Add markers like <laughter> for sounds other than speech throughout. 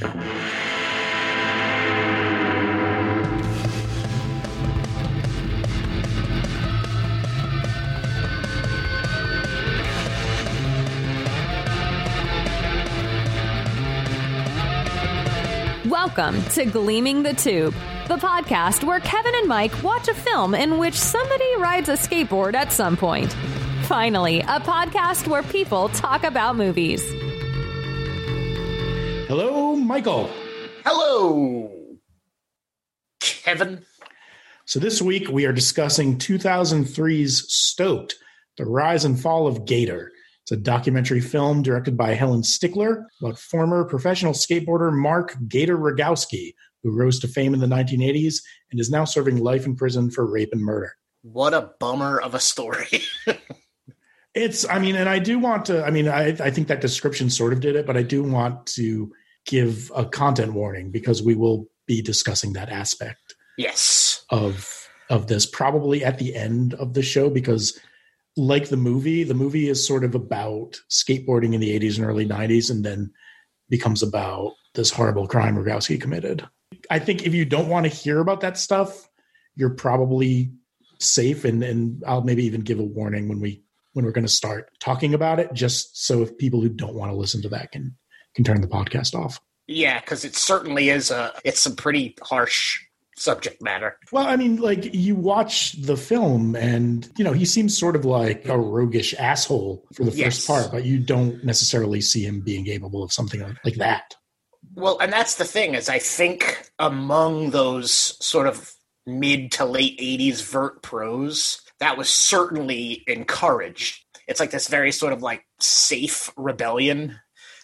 Welcome to Gleaming the Tube, the podcast where Kevin and Mike watch a film in which somebody rides a skateboard at some point. Finally, a podcast where people talk about movies. Hello, Michael. Hello, Kevin. So this week we are discussing 2003's Stoked, The Rise and Fall of Gator. It's a documentary film directed by Helen Stickler about former professional skateboarder Mark Gator Rogowski, who rose to fame in the 1980s and is now serving life in prison for rape and murder. What a bummer of a story. <laughs> it's, I mean, and I do want to, I mean, I, I think that description sort of did it, but I do want to give a content warning because we will be discussing that aspect. Yes. Of of this probably at the end of the show because like the movie, the movie is sort of about skateboarding in the 80s and early 90s and then becomes about this horrible crime Rogowski committed. I think if you don't want to hear about that stuff, you're probably safe and and I'll maybe even give a warning when we when we're going to start talking about it just so if people who don't want to listen to that can can turn the podcast off. Yeah, cuz it certainly is a it's some pretty harsh subject matter. Well, I mean, like you watch the film and, you know, he seems sort of like a roguish asshole for the Yes. first part, but you don't necessarily see him being capable of something like- like that. Well, and that's the thing is I think among those sort of mid to late 80s vert pros, that was certainly encouraged. It's like this very sort of like safe rebellion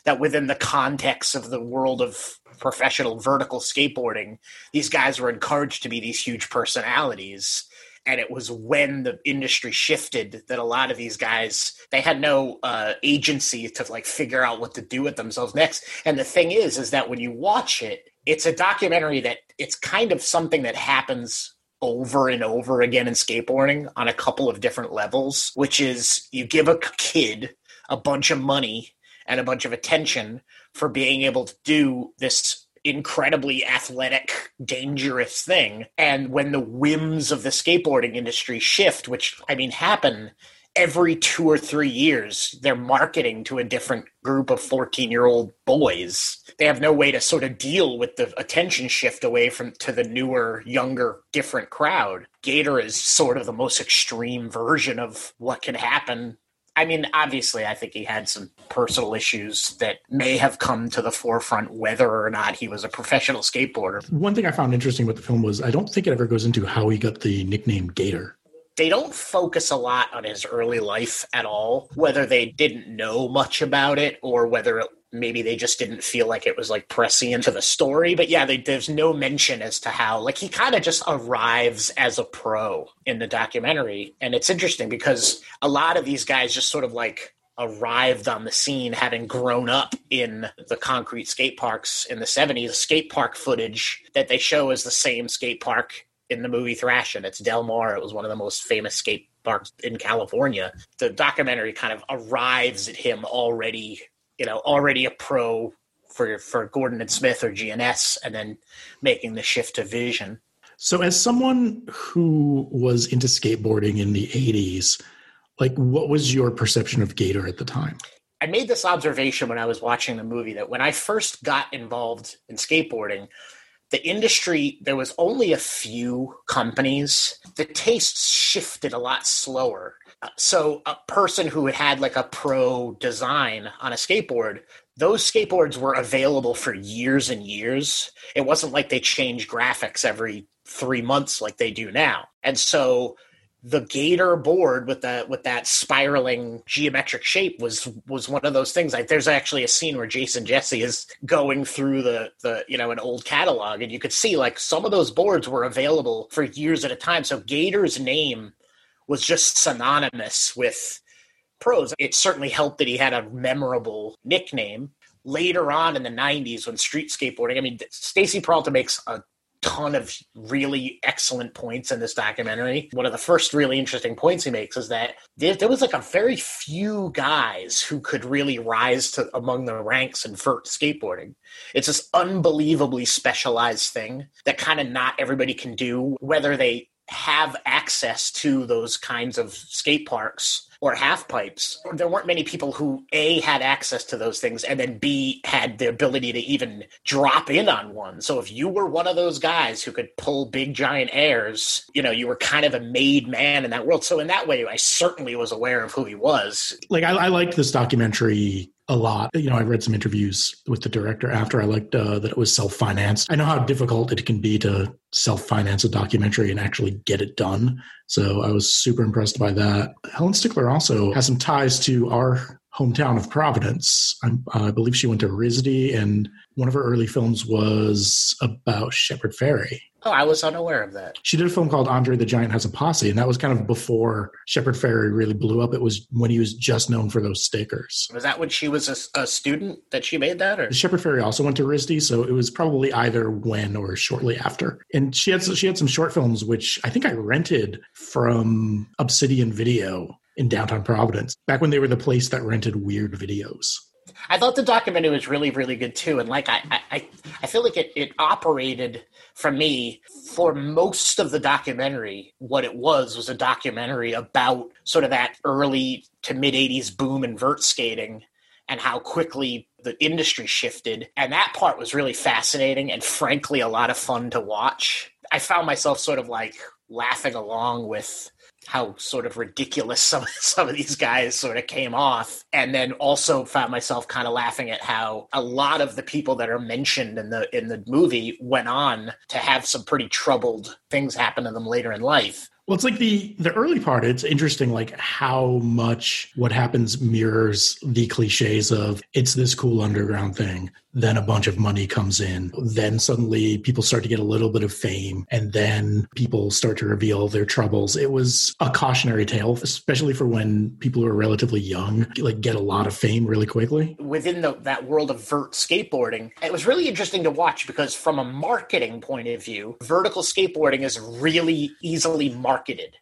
that within the context of the world of professional vertical skateboarding, these guys were encouraged to be these huge personalities. And it was when the industry shifted that a lot of these guys they had no uh, agency to like figure out what to do with themselves next. And the thing is, is that when you watch it, it's a documentary that it's kind of something that happens over and over again in skateboarding on a couple of different levels, which is you give a kid a bunch of money and a bunch of attention for being able to do this incredibly athletic, dangerous thing. And when the whims of the skateboarding industry shift, which I mean happen every two or three years, they're marketing to a different group of 14 year old boys. They have no way to sort of deal with the attention shift away from to the newer, younger, different crowd. Gator is sort of the most extreme version of what can happen I mean, obviously, I think he had some personal issues that may have come to the forefront whether or not he was a professional skateboarder. One thing I found interesting about the film was I don't think it ever goes into how he got the nickname Gator. They don't focus a lot on his early life at all, whether they didn't know much about it or whether it, maybe they just didn't feel like it was like pressing into the story. But yeah, they, there's no mention as to how, like, he kind of just arrives as a pro in the documentary. And it's interesting because a lot of these guys just sort of like arrived on the scene having grown up in the concrete skate parks in the 70s. Skate park footage that they show is the same skate park in the movie Thrashin'. It's Del Mar. It was one of the most famous skate parks in California. The documentary kind of arrives at him already, you know, already a pro for for Gordon and Smith or GNS, and then making the shift to Vision. So, as someone who was into skateboarding in the 80s, like what was your perception of Gator at the time? I made this observation when I was watching the movie that when I first got involved in skateboarding, the industry, there was only a few companies. The tastes shifted a lot slower. Uh, So, a person who had had like a pro design on a skateboard, those skateboards were available for years and years. It wasn't like they changed graphics every three months like they do now. And so, the gator board with that with that spiraling geometric shape was was one of those things. Like there's actually a scene where jason jessee is going through the the you know an old catalog and you could see like some of those boards were available for years at a time. So gator's name was just synonymous with pros it certainly helped that he had a memorable nickname later on in the 90s when street skateboarding i mean stacy peralta makes a ton of really excellent points in this documentary. One of the first really interesting points he makes is that there, was like a very few guys who could really rise to among the ranks in vert skateboarding. It's this unbelievably specialized thing that kind of not everybody can do, whether they have access to those kinds of skate parks or half pipes. There weren't many people who A had access to those things and then B had the ability to even drop in on one. So if you were one of those guys who could pull big giant airs, you know, you were kind of a made man in that world. So in that way, I certainly was aware of who he was. Like I, I liked this documentary a lot. You know, I read some interviews with the director after. I liked uh, that it was self financed. I know how difficult it can be to self finance a documentary and actually get it done. So I was super impressed by that. Helen Stickler also has some ties to our hometown of Providence. Uh, I believe she went to RISD, and one of her early films was about Shepard Fairey. Oh, I was unaware of that. She did a film called Andre the Giant Has a Posse, and that was kind of before Shepard Fairey really blew up. It was when he was just known for those stickers. Was that when she was a, a student that she made that? Or Shepard Fairey also went to RISD, so it was probably either when or shortly after. And she had she had some short films, which I think I rented from Obsidian Video in downtown Providence back when they were the place that rented weird videos. I thought the documentary was really, really good too. And like I, I, I feel like it, it operated for me for most of the documentary. What it was was a documentary about sort of that early to mid '80s boom in vert skating and how quickly the industry shifted. And that part was really fascinating and frankly a lot of fun to watch. I found myself sort of like laughing along with how sort of ridiculous some <laughs> some of these guys sort of came off and then also found myself kind of laughing at how a lot of the people that are mentioned in the in the movie went on to have some pretty troubled things happen to them later in life well, it's like the the early part. It's interesting, like how much what happens mirrors the cliches of it's this cool underground thing. Then a bunch of money comes in. Then suddenly people start to get a little bit of fame, and then people start to reveal their troubles. It was a cautionary tale, especially for when people who are relatively young like get a lot of fame really quickly. Within the, that world of vert skateboarding, it was really interesting to watch because from a marketing point of view, vertical skateboarding is really easily marketed.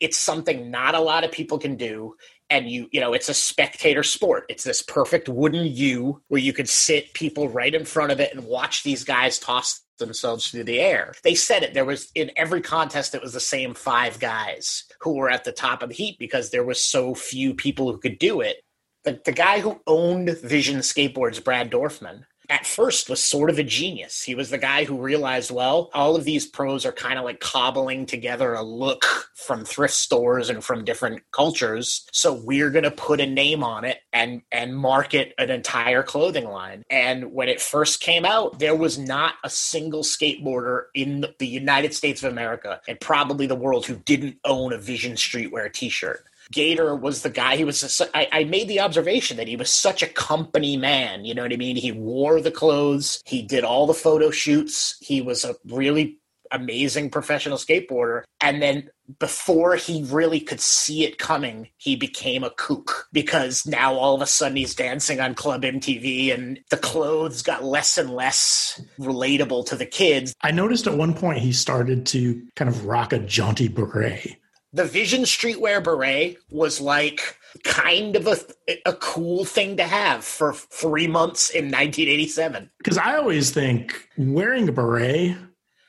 It's something not a lot of people can do. And you, you know, it's a spectator sport. It's this perfect wooden U where you could sit people right in front of it and watch these guys toss themselves through the air. They said it. There was in every contest, it was the same five guys who were at the top of the heap because there was so few people who could do it. The, the guy who owned Vision Skateboards, Brad Dorfman, at first was sort of a genius. He was the guy who realized, well, all of these pros are kind of like cobbling together a look from thrift stores and from different cultures. So we're going to put a name on it and and market an entire clothing line. And when it first came out, there was not a single skateboarder in the United States of America and probably the world who didn't own a Vision Streetwear t-shirt. Gator was the guy. He was. A, I, I made the observation that he was such a company man. You know what I mean? He wore the clothes. He did all the photo shoots. He was a really amazing professional skateboarder. And then before he really could see it coming, he became a kook because now all of a sudden he's dancing on Club MTV and the clothes got less and less relatable to the kids. I noticed at one point he started to kind of rock a jaunty beret the Vision Streetwear beret was like kind of a, a cool thing to have for three months in 1987. Because I always think wearing a beret,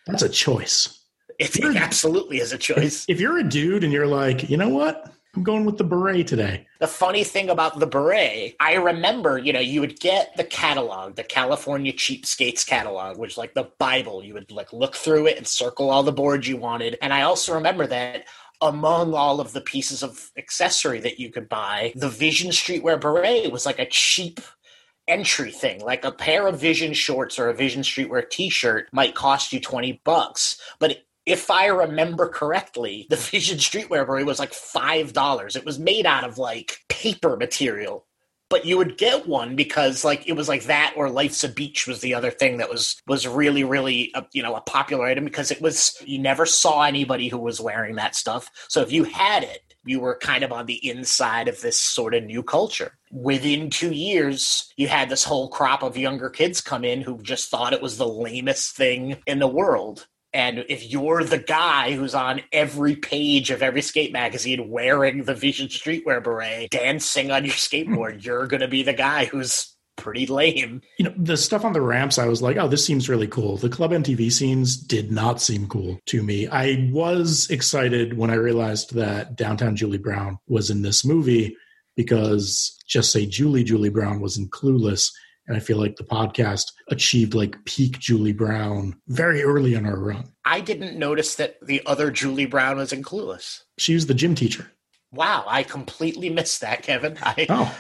that's a choice. It, it absolutely is a choice. If, if you're a dude and you're like, you know what? I'm going with the beret today. The funny thing about the beret, I remember, you know, you would get the catalog, the California Cheapskates catalog, which like the Bible. You would like look through it and circle all the boards you wanted. And I also remember that among all of the pieces of accessory that you could buy, the Vision Streetwear Beret was like a cheap entry thing. Like a pair of Vision shorts or a Vision Streetwear t-shirt might cost you 20 bucks, but if I remember correctly, the <laughs> Vision Streetwear Beret was like $5. It was made out of like paper material but you would get one because like it was like that or life's a beach was the other thing that was was really really a, you know a popular item because it was you never saw anybody who was wearing that stuff so if you had it you were kind of on the inside of this sort of new culture. Within two years, you had this whole crop of younger kids come in who just thought it was the lamest thing in the world. And if you're the guy who's on every page of every skate magazine wearing the Vision Streetwear beret, dancing on your skateboard, <laughs> you're going to be the guy who's pretty lame. You know, the stuff on the ramps, I was like, oh, this seems really cool. The Club MTV scenes did not seem cool to me. I was excited when I realized that Downtown Julie Brown was in this movie because just say Julie, Julie Brown was in Clueless. And I feel like the podcast achieved like peak Julie Brown very early in our run. I didn't notice that the other Julie Brown was in Clueless. She was the gym teacher. Wow, I completely missed that, Kevin. I, oh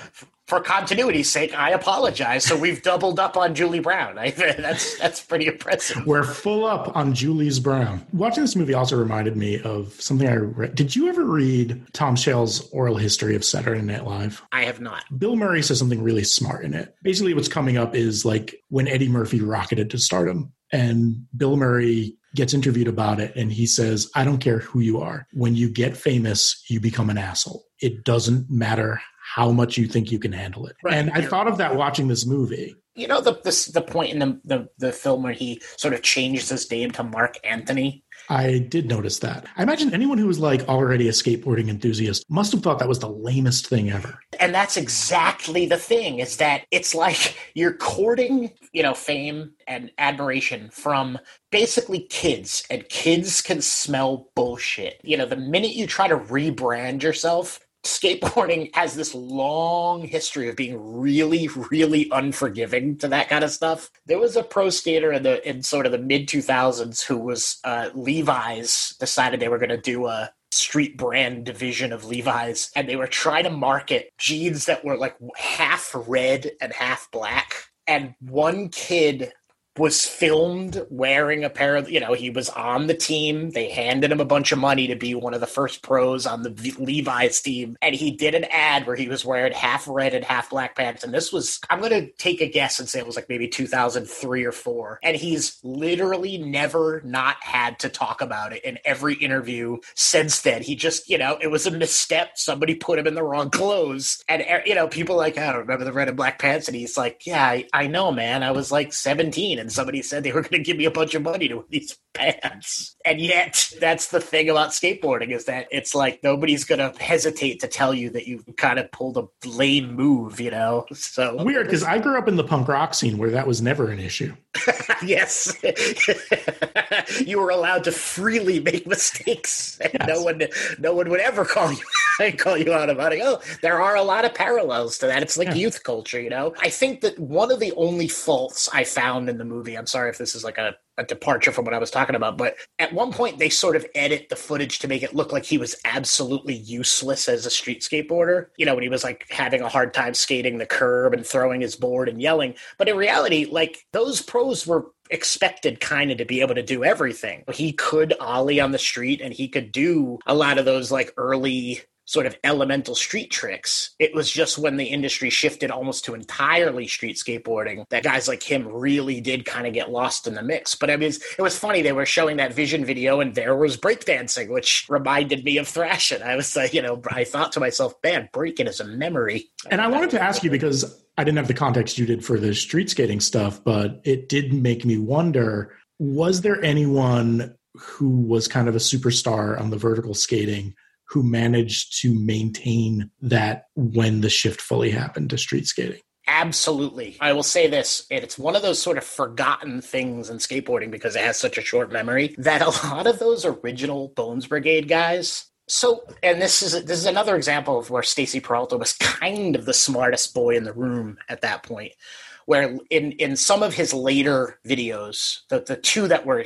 for continuity's sake, I apologize. So we've doubled up on Julie Brown. I, <laughs> that's that's pretty impressive. We're full up on Julie's Brown. Watching this movie also reminded me of something I read. Did you ever read Tom Shales' oral history of Saturday Night Live? I have not. Bill Murray says something really smart in it. Basically, what's coming up is like when Eddie Murphy rocketed to stardom, and Bill Murray gets interviewed about it and he says, I don't care who you are. When you get famous, you become an asshole. It doesn't matter how much you think you can handle it. Right. And I thought of that watching this movie. You know the, the the point in the, the the film where he sort of changes his name to Mark Anthony. I did notice that. I imagine anyone who was like already a skateboarding enthusiast must have thought that was the lamest thing ever. And that's exactly the thing is that it's like you're courting, you know, fame and admiration from basically kids and kids can smell bullshit. You know, the minute you try to rebrand yourself skateboarding <laughs> has this long history of being really, really unforgiving to that kind of stuff. There was a pro skater in the in sort of the mid two thousands who was uh, Levi's decided they were going to do a street brand division of Levi's, and they were trying to market jeans that were like half red and half black. And one kid was filmed wearing a pair of, you know, he was on the team. They handed him a bunch of money to be one of the first pros on the Levi's team. And he did an ad where he was wearing half red and half black pants. And this was, I'm going to take a guess and say it was like maybe 2003 or four. And he's literally never not had to talk about it in every interview since then. He just, you know, it was a misstep. Somebody put him in the wrong clothes. And, you know, people like, I don't remember the red and black pants. And he's like, yeah, I, I know, man. I was like 17 and somebody said they were going to give me a bunch of money to wear these pants. And yet, that's the thing about skateboarding is that it's like nobody's going to hesitate to tell you that you kind of pulled a lame move, you know? So weird because I grew up in the punk rock scene where that was never an issue. <laughs> yes. <laughs> you were allowed to freely make mistakes. And yes. no one no one would ever call you <laughs> call you out about it. Oh, there are a lot of parallels to that. It's like yeah. youth culture, you know? I think that one of the only faults I found in the movie, I'm sorry if this is like a a departure from what I was talking about, but at one point they sort of edit the footage to make it look like he was absolutely useless as a street skateboarder. You know, when he was like having a hard time skating the curb and throwing his board and yelling. But in reality, like those pros were expected kind of to be able to do everything. He could ollie on the street and he could do a lot of those like early sort of elemental street tricks. It was just when the industry shifted almost to entirely street skateboarding that guys like him really did kind of get lost in the mix. But I mean, it was funny. They were showing that vision video and there was breakdancing, which reminded me of thrashin'. I was like, you know, I thought to myself, man, breaking is a memory. And I wanted to ask you because I didn't have the context you did for the street skating stuff, but it did make me wonder was there anyone who was kind of a superstar on the vertical skating who managed to maintain that when the shift fully happened to street skating. Absolutely. I will say this it's one of those sort of forgotten things in skateboarding because it has such a short memory that a lot of those original Bones Brigade guys. So, and this is this is another example of where Stacy Peralta was kind of the smartest boy in the room at that point. Where in in some of his later videos, the the two that were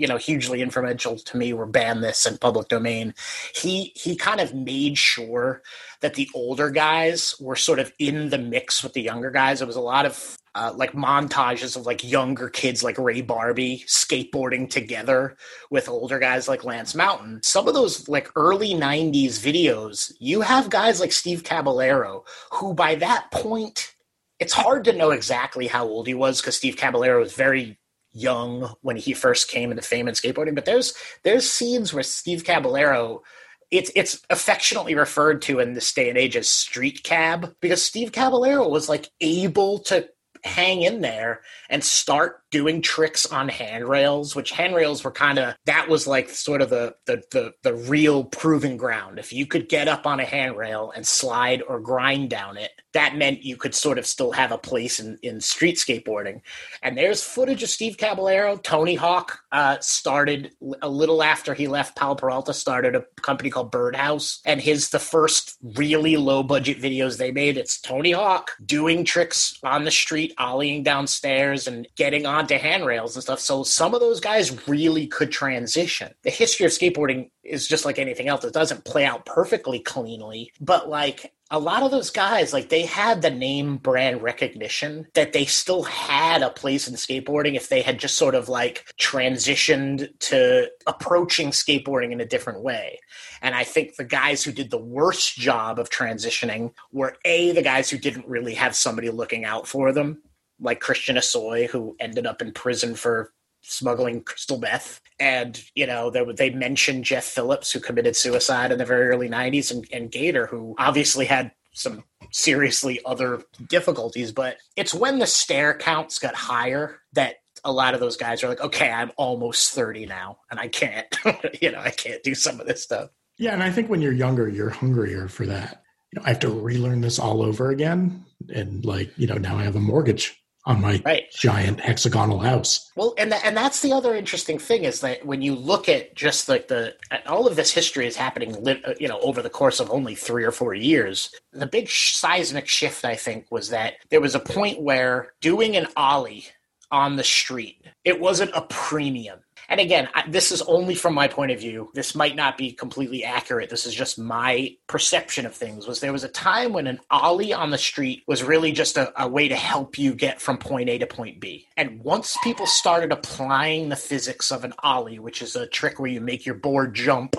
you know hugely influential to me were ban this and public domain. He he kind of made sure that the older guys were sort of in the mix with the younger guys. It was a lot of uh, like montages of like younger kids like ray barbee skateboarding together with older guys like lance mountain. Some of those like early 90s videos you have guys like steve caballero who by that point it's hard to know exactly how old he was because Steve Caballero was very young when he first came into fame in skateboarding, but there's there's scenes where Steve Caballero it's it's affectionately referred to in this day and age as street cab because Steve Caballero was like able to hang in there and start doing tricks on handrails, which handrails were kind of that was like sort of the, the the the real proving ground. If you could get up on a handrail and slide or grind down it, that meant you could sort of still have a place in, in street skateboarding. And there's footage of Steve Caballero. Tony Hawk uh, started a little after he left. Powell Peralta started a company called Birdhouse, and his the first really low budget videos they made. It's Tony Hawk doing tricks on the street, ollieing downstairs, and getting onto handrails and stuff. So some of those guys really could transition. The history of skateboarding is just like anything else; it doesn't play out perfectly cleanly, but like a lot of those guys, like they had the name brand recognition that they still had a place in skateboarding if they had just sort of like transitioned to approaching skateboarding in a different way. And I think the guys who did the worst job of transitioning were A, the guys who didn't really have somebody looking out for them, like Christian Hosoi, who ended up in prison for smuggling crystal meth. And, you know, they, they mentioned Jeff Phillips, who committed suicide in the very early 90s, and, and Gator, who obviously had some seriously other difficulties. But it's when the stair counts got higher that a lot of those guys are like, okay, I'm almost 30 now, and I can't, <laughs> you know, I can't do some of this stuff. Yeah. And I think when you're younger, you're hungrier for that. You know, I have to relearn this all over again. And like, you know, now I have a mortgage on my right. giant hexagonal house. Well, and and that's the other interesting thing is that when you look at just like the all of this history is happening, uh, you know, over the course of only three or four years. The big seismic shift, I think, was that there was a point where doing an ollie on the street, it wasn't a premium and again, I, this is only from my point of view. This might not be completely accurate. This is just my perception of things. Was there was a time when an ollie on the street was really just a, a way to help you get from point A to point B. And once people started applying the physics of an ollie, which is a trick where you make your board jump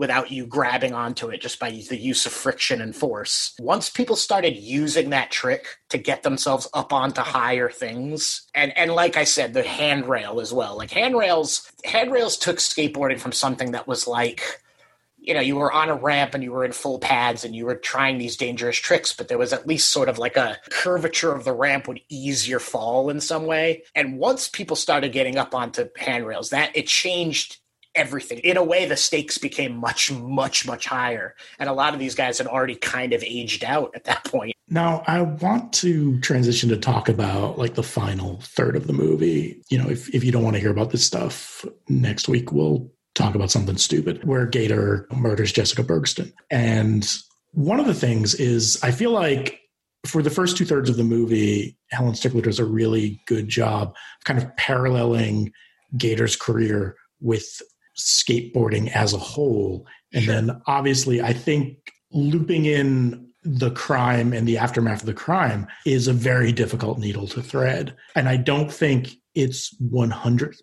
without you grabbing onto it just by the use of friction and force. Once people started using that trick to get themselves up onto higher things, and and like I said, the handrail as well. Like handrails, handrails took skateboarding from something that was like you know, you were on a ramp and you were in full pads and you were trying these dangerous tricks, but there was at least sort of like a curvature of the ramp would ease your fall in some way. And once people started getting up onto handrails, that it changed everything. In a way, the stakes became much, much, much higher. And a lot of these guys had already kind of aged out at that point. Now, I want to transition to talk about like the final third of the movie. You know, if, if you don't want to hear about this stuff, next week we'll talk about something stupid where Gator murders Jessica Bergsten. And one of the things is I feel like for the first two thirds of the movie, Helen Stickler does a really good job kind of paralleling Gator's career with skateboarding as a whole. And sure. then obviously, I think looping in the crime and the aftermath of the crime is a very difficult needle to thread. And I don't think it's 100%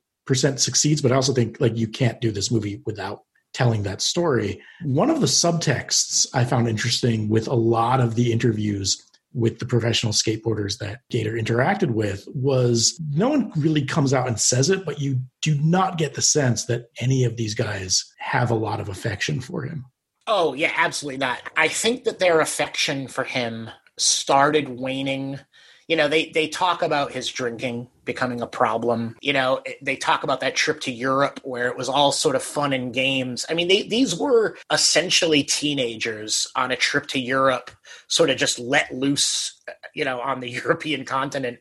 succeeds, but I also think like you can't do this movie without telling that story. One of the subtexts I found interesting with a lot of the interviews with the professional skateboarders that Gator interacted with was no one really comes out and says it, but you do not get the sense that any of these guys have a lot of affection for him. Oh, yeah, absolutely not. I think that their affection for him started waning you know they they talk about his drinking becoming a problem. You know they talk about that trip to europe where it was all sort of fun and games. I mean they, these were essentially teenagers on a trip to europe sort of just let loose you know on the <laughs> european continent.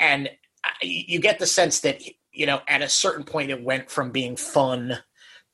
And you get the sense that you know at a certain point it went from being fun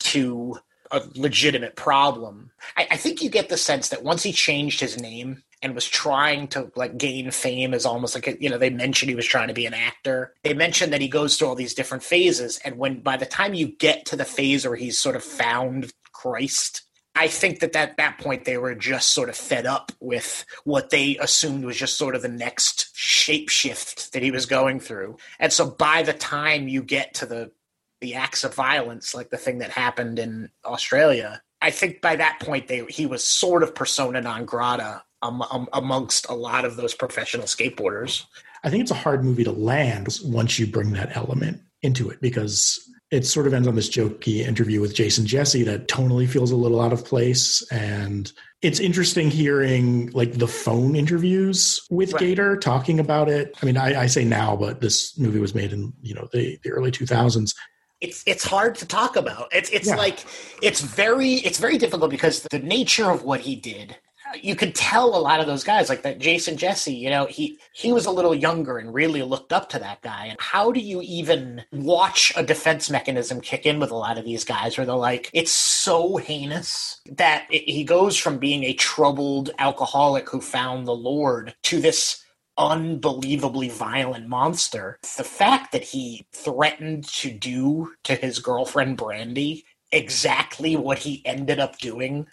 to a legitimate problem. I, I think you get the sense that once he changed his name and was trying to like gain fame as almost like a, you know they mentioned he was trying to be an actor. They mentioned that he goes through all these different phases and when by the time you get to the phase where he's sort of found christ i think that at that point they were just sort of fed up with what they assumed was just sort of the next shapeshift that he was going through. And so by the time you get to the the acts of violence like the thing that happened in australia I think by that point they he was sort of persona non grata um, um, amongst a lot of those professional skateboarders. I think it's a hard movie to land once you bring that element into it because it sort of ends on this jokey interview with Jason Jessee that tonally feels a little out of place. And it's interesting hearing like the phone interviews with right. Gator talking about it. I mean, I, I, say now, but this movie was made in, you know, the, the early 2000s it's it's hard to talk about. It's it's yeah. like it's very it's very difficult because the nature of what he did you could tell a lot of those guys like that Jason Jessee. you know, he he was a little younger and really looked up to that guy. And how do you even watch a defense mechanism kick in with a lot of these guys where they're like, it's so heinous that it, he goes from being a troubled alcoholic who found the Lord to this unbelievably violent monster. The fact that he threatened to do to his girlfriend Brandy exactly what he ended up doing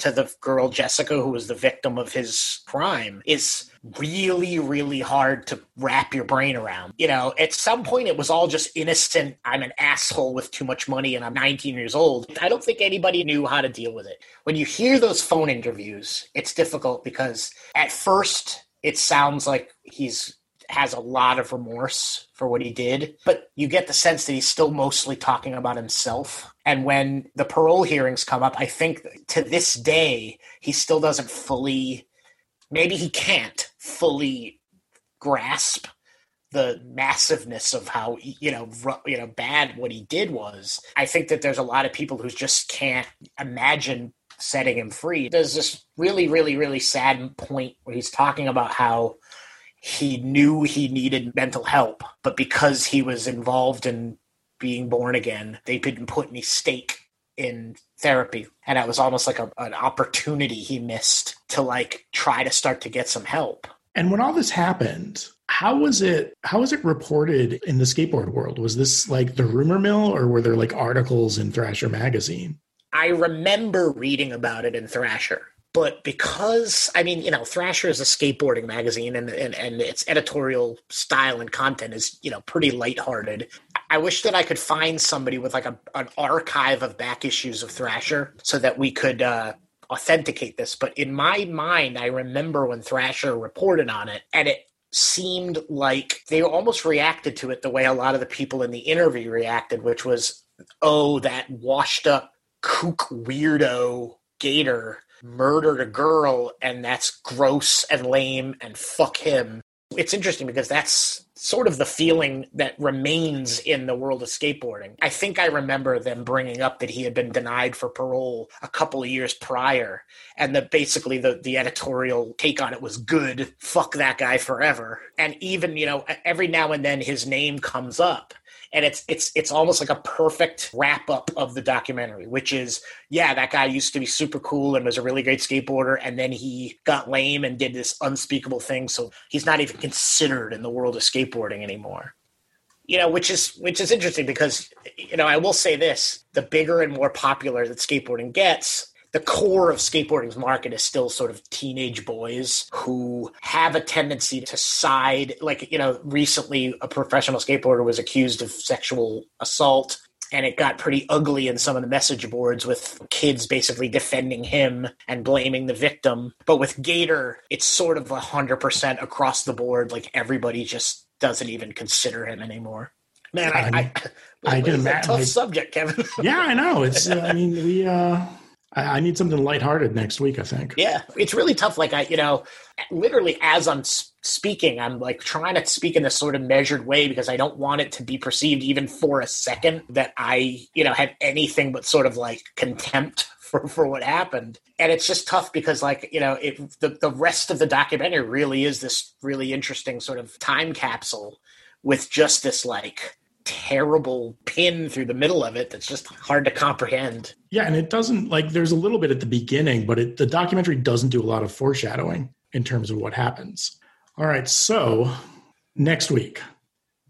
to the girl Jessica, who was the victim of his crime, is really, really hard to wrap your brain around. You know, at some point it was all just innocent. I'm an asshole with too much money and I'm 19 years old. I don't think anybody knew how to deal with it. When you hear those phone interviews, it's difficult because at first it sounds like he's has a lot of remorse for what he did, but you get the sense that he's still mostly talking about himself. And when the parole hearings come up, I think to this day, he still doesn't fully, maybe he can't fully grasp the massiveness of how you know you know bad what he did was i think that there's a lot of people who just can't imagine setting him free there's this really really really sad point where he's talking about how he knew he needed mental help, but because he was involved in being born again, they didn't put any stake in therapy. And it was almost like a, an opportunity he missed to like try to start to get some help. And when all this happened, how was it how was it reported in the skateboard world? Was this like the rumor mill or were there like articles in Thrasher magazine? I remember reading about it in Thrasher but because I mean, you know, Thrasher is a skateboarding magazine, and and and its editorial style and content is you know pretty lighthearted. I wish that I could find somebody with like a an archive of back issues of Thrasher so that we could uh, authenticate this. But in my mind, I remember when Thrasher reported on it, and it seemed like they almost reacted to it the way a lot of the people in the interview reacted, which was, oh, that washed up kook weirdo Gator murdered a girl and that's gross and lame and fuck him. It's interesting because that's sort of the feeling that remains in the world of skateboarding. I think I remember them bringing up that he had been denied for parole a couple of years prior, and that basically the, the editorial take on it was good, fuck that guy forever. And even, you know, every now and then his name comes up and it's it's it's almost like a perfect wrap up of the documentary which is yeah that guy used to be super cool and was a really great skateboarder and then he got lame and did this unspeakable thing so he's not even considered in the world of skateboarding anymore. You know which is which is interesting because you know i will say this the bigger and more popular that skateboarding gets the core of skateboarding's market is still sort of teenage boys who have a tendency to side. Like, you know, recently a professional skateboarder was accused of sexual assault and it got pretty ugly in some of the message boards with kids basically defending him and blaming the victim. But with Gator, it's sort of a hundred percent across the board. Like everybody just doesn't even consider him anymore. Man, I, I, I, I <laughs> can imagine. Tough subject, Kevin. yeah, I know. It's. Uh, I mean, we. uh I, I need something lighthearted next week. I think. Yeah, it's really tough. Like I, you know, literally as I'm speaking, I'm like trying to speak in this sort of measured way because I don't want it to be perceived even for a second that I, you know, have anything but sort of like contempt <laughs> for, for what happened. And it's just tough because like, you know, it the, the rest of the documentary really is this really interesting sort of time capsule with just this like terrible pin through the middle of it that's just hard to comprehend. Yeah, and it doesn't like there's a little bit at the beginning, but it, the documentary doesn't do a lot of foreshadowing in terms of what happens. All right, so next week,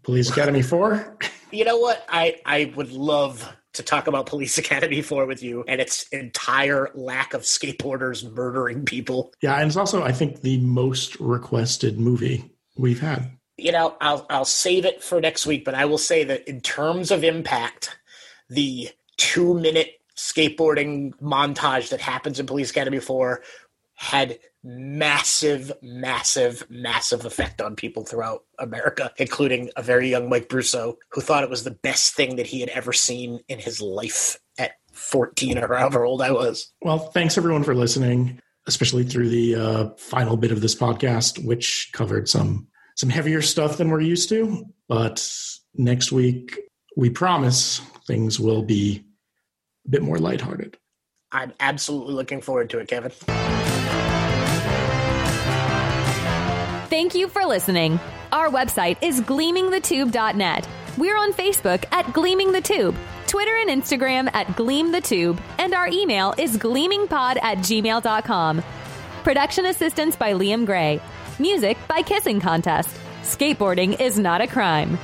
Police Academy <laughs> 4. You know what? I I would love to talk about Police Academy 4 with you and its entire lack of skateboarders murdering people. Yeah, and it's also I think the most requested movie we've had you know, I'll I'll save it for next week, but I will say that in terms of impact, the two minute skateboarding montage that happens in Police Academy 4 had massive, massive, massive effect on people throughout America, including a very young Mike Brusso, who thought it was the best thing that he had ever seen in his life at 14 or however old I was. Well, thanks everyone for listening, especially through the uh, final bit of this podcast, which covered some some heavier stuff than we're used to. But next week, we promise things will be a bit more lighthearted. I'm absolutely looking forward to it, Kevin. Thank you for listening. Our website is gleamingthetube.net. We're on Facebook at Gleaming the Tube, Twitter and Instagram at Gleam the Tube, and our email is gleamingpod at gmail.com. Production assistance by Liam Gray. Music by Kissing Contest. Skateboarding is not a crime.